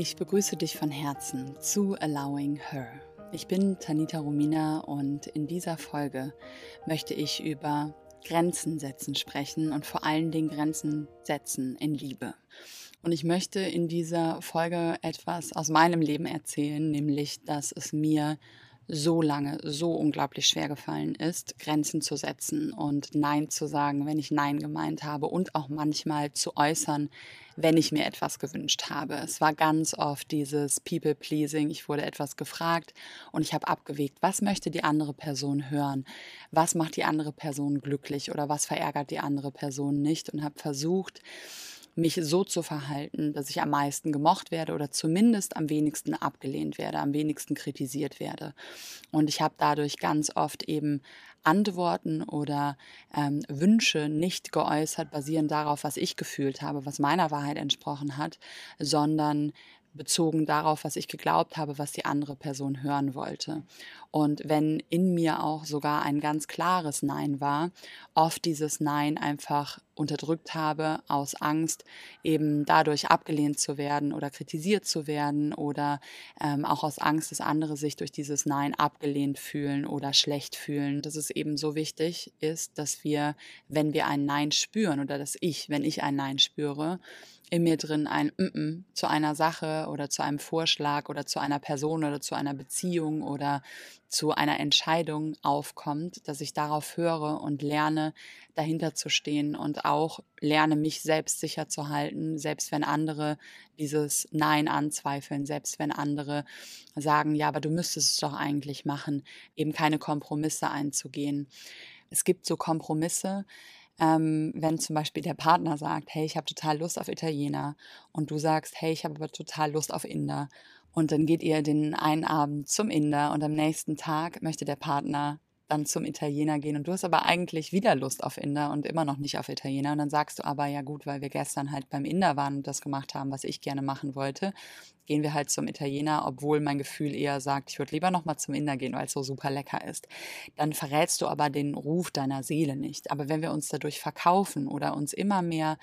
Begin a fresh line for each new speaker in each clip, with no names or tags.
Ich begrüße dich von Herzen zu Allowing Her. Ich bin Tanita Romina und in dieser Folge möchte ich über Grenzen setzen sprechen und vor allen Dingen Grenzen setzen in Liebe. Und ich möchte in dieser Folge etwas aus meinem Leben erzählen, nämlich dass es mir so lange so unglaublich schwer gefallen ist, Grenzen zu setzen und Nein zu sagen, wenn ich Nein gemeint habe und auch manchmal zu äußern, wenn ich mir etwas gewünscht habe. Es war ganz oft dieses People-Pleasing. Ich wurde etwas gefragt und ich habe abgewegt, was möchte die andere Person hören? Was macht die andere Person glücklich oder was verärgert die andere Person nicht? Und habe versucht, mich so zu verhalten, dass ich am meisten gemocht werde oder zumindest am wenigsten abgelehnt werde, am wenigsten kritisiert werde. Und ich habe dadurch ganz oft eben Antworten oder ähm, Wünsche nicht geäußert, basierend darauf, was ich gefühlt habe, was meiner Wahrheit entsprochen hat, sondern bezogen darauf, was ich geglaubt habe, was die andere Person hören wollte. Und wenn in mir auch sogar ein ganz klares Nein war, oft dieses Nein einfach unterdrückt habe aus Angst, eben dadurch abgelehnt zu werden oder kritisiert zu werden oder ähm, auch aus Angst, dass andere sich durch dieses Nein abgelehnt fühlen oder schlecht fühlen. Dass es eben so wichtig ist, dass wir, wenn wir ein Nein spüren oder dass ich, wenn ich ein Nein spüre, in mir drin ein mm -mm zu einer Sache oder zu einem Vorschlag oder zu einer Person oder zu einer Beziehung oder zu einer Entscheidung aufkommt, dass ich darauf höre und lerne, dahinter zu stehen und auch lerne, mich selbst sicher zu halten, selbst wenn andere dieses Nein anzweifeln, selbst wenn andere sagen, ja, aber du müsstest es doch eigentlich machen, eben keine Kompromisse einzugehen. Es gibt so Kompromisse, ähm, wenn zum Beispiel der Partner sagt, hey, ich habe total Lust auf Italiener und du sagst, hey, ich habe aber total Lust auf Inder. Und dann geht ihr den einen Abend zum Inder und am nächsten Tag möchte der Partner dann zum Italiener gehen und du hast aber eigentlich wieder Lust auf Inder und immer noch nicht auf Italiener und dann sagst du aber ja gut, weil wir gestern halt beim Inder waren und das gemacht haben, was ich gerne machen wollte, gehen wir halt zum Italiener, obwohl mein Gefühl eher sagt, ich würde lieber noch mal zum Inder gehen, weil es so super lecker ist. Dann verrätst du aber den Ruf deiner Seele nicht. Aber wenn wir uns dadurch verkaufen oder uns immer mehr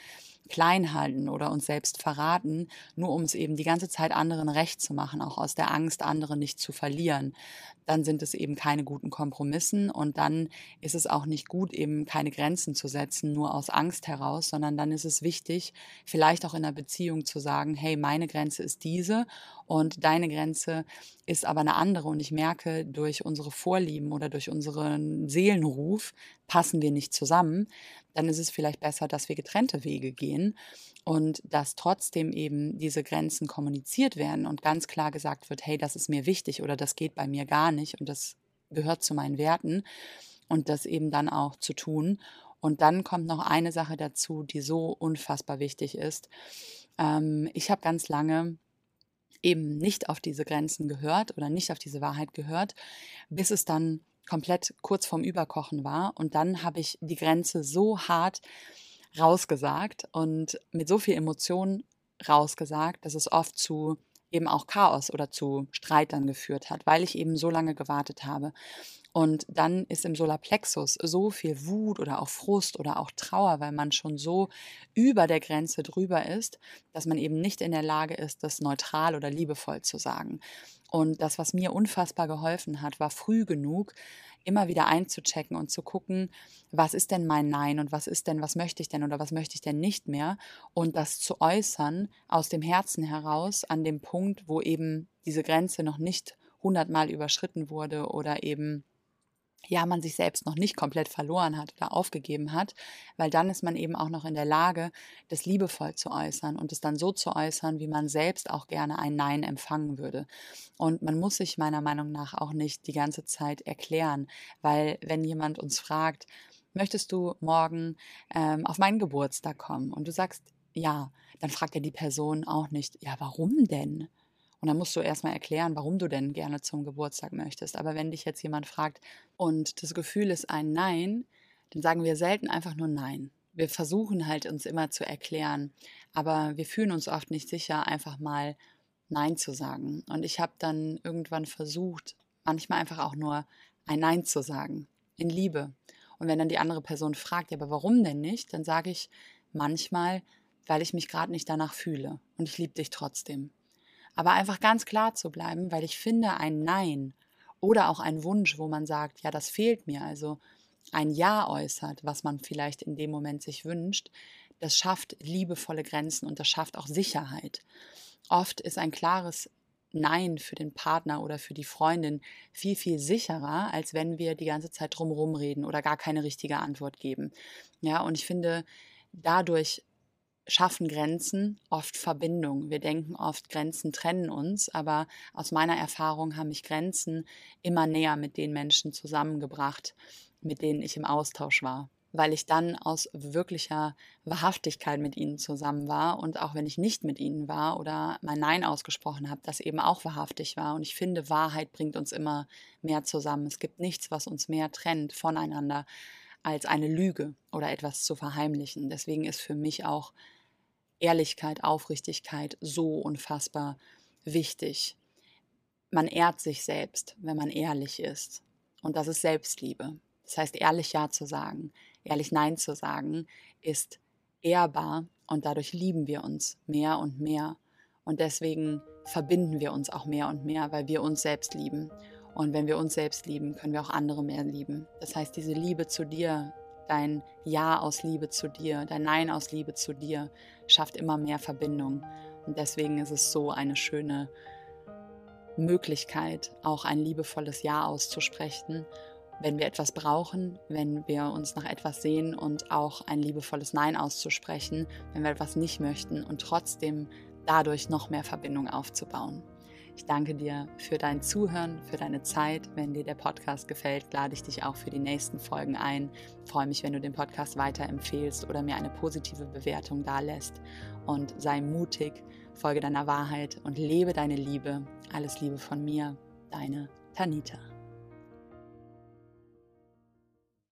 klein halten oder uns selbst verraten, nur um es eben die ganze Zeit anderen recht zu machen, auch aus der Angst, andere nicht zu verlieren, dann sind es eben keine guten Kompromissen und dann ist es auch nicht gut, eben keine Grenzen zu setzen, nur aus Angst heraus, sondern dann ist es wichtig, vielleicht auch in einer Beziehung zu sagen, hey, meine Grenze ist diese und deine Grenze ist aber eine andere und ich merke, durch unsere Vorlieben oder durch unseren Seelenruf passen wir nicht zusammen, dann ist es vielleicht besser, dass wir getrennte Wege gehen und dass trotzdem eben diese Grenzen kommuniziert werden und ganz klar gesagt wird, hey, das ist mir wichtig oder das geht bei mir gar nicht und das gehört zu meinen Werten und das eben dann auch zu tun. Und dann kommt noch eine Sache dazu, die so unfassbar wichtig ist. Ähm, ich habe ganz lange eben nicht auf diese Grenzen gehört oder nicht auf diese Wahrheit gehört, bis es dann komplett kurz vorm Überkochen war. Und dann habe ich die Grenze so hart rausgesagt und mit so viel Emotion rausgesagt, dass es oft zu eben auch Chaos oder zu Streit dann geführt hat, weil ich eben so lange gewartet habe. Und dann ist im Solarplexus so viel Wut oder auch Frust oder auch Trauer, weil man schon so über der Grenze drüber ist, dass man eben nicht in der Lage ist, das neutral oder liebevoll zu sagen. Und das, was mir unfassbar geholfen hat, war früh genug, immer wieder einzuchecken und zu gucken, was ist denn mein Nein und was ist denn, was möchte ich denn oder was möchte ich denn nicht mehr? Und das zu äußern aus dem Herzen heraus an dem Punkt, wo eben diese Grenze noch nicht hundertmal überschritten wurde oder eben ja, man sich selbst noch nicht komplett verloren hat oder aufgegeben hat, weil dann ist man eben auch noch in der Lage, das liebevoll zu äußern und es dann so zu äußern, wie man selbst auch gerne ein Nein empfangen würde. Und man muss sich meiner Meinung nach auch nicht die ganze Zeit erklären, weil wenn jemand uns fragt, möchtest du morgen ähm, auf meinen Geburtstag kommen und du sagst ja, dann fragt er die Person auch nicht, ja, warum denn? Und dann musst du erstmal erklären, warum du denn gerne zum Geburtstag möchtest. Aber wenn dich jetzt jemand fragt und das Gefühl ist ein Nein, dann sagen wir selten einfach nur Nein. Wir versuchen halt uns immer zu erklären, aber wir fühlen uns oft nicht sicher, einfach mal Nein zu sagen. Und ich habe dann irgendwann versucht, manchmal einfach auch nur ein Nein zu sagen, in Liebe. Und wenn dann die andere Person fragt, ja, aber warum denn nicht, dann sage ich manchmal, weil ich mich gerade nicht danach fühle und ich liebe dich trotzdem. Aber einfach ganz klar zu bleiben, weil ich finde, ein Nein oder auch ein Wunsch, wo man sagt, ja, das fehlt mir, also ein Ja äußert, was man vielleicht in dem Moment sich wünscht, das schafft liebevolle Grenzen und das schafft auch Sicherheit. Oft ist ein klares Nein für den Partner oder für die Freundin viel, viel sicherer, als wenn wir die ganze Zeit drumherum reden oder gar keine richtige Antwort geben. Ja, und ich finde, dadurch schaffen Grenzen oft Verbindung. Wir denken oft, Grenzen trennen uns, aber aus meiner Erfahrung haben mich Grenzen immer näher mit den Menschen zusammengebracht, mit denen ich im Austausch war weil ich dann aus wirklicher Wahrhaftigkeit mit ihnen zusammen war und auch wenn ich nicht mit ihnen war oder mein Nein ausgesprochen habe, das eben auch wahrhaftig war. Und ich finde, Wahrheit bringt uns immer mehr zusammen. Es gibt nichts, was uns mehr trennt voneinander als eine Lüge oder etwas zu verheimlichen. Deswegen ist für mich auch Ehrlichkeit, Aufrichtigkeit so unfassbar wichtig. Man ehrt sich selbst, wenn man ehrlich ist. Und das ist Selbstliebe. Das heißt, ehrlich Ja zu sagen, ehrlich Nein zu sagen, ist ehrbar und dadurch lieben wir uns mehr und mehr. Und deswegen verbinden wir uns auch mehr und mehr, weil wir uns selbst lieben. Und wenn wir uns selbst lieben, können wir auch andere mehr lieben. Das heißt, diese Liebe zu dir, dein Ja aus Liebe zu dir, dein Nein aus Liebe zu dir, schafft immer mehr Verbindung. Und deswegen ist es so eine schöne Möglichkeit, auch ein liebevolles Ja auszusprechen wenn wir etwas brauchen, wenn wir uns nach etwas sehen und auch ein liebevolles Nein auszusprechen, wenn wir etwas nicht möchten und trotzdem dadurch noch mehr Verbindung aufzubauen. Ich danke dir für dein Zuhören, für deine Zeit. Wenn dir der Podcast gefällt, lade ich dich auch für die nächsten Folgen ein. Ich freue mich, wenn du den Podcast weiterempfehlst oder mir eine positive Bewertung dalässt. Und sei mutig, folge deiner Wahrheit und lebe deine Liebe. Alles Liebe von mir, deine Tanita.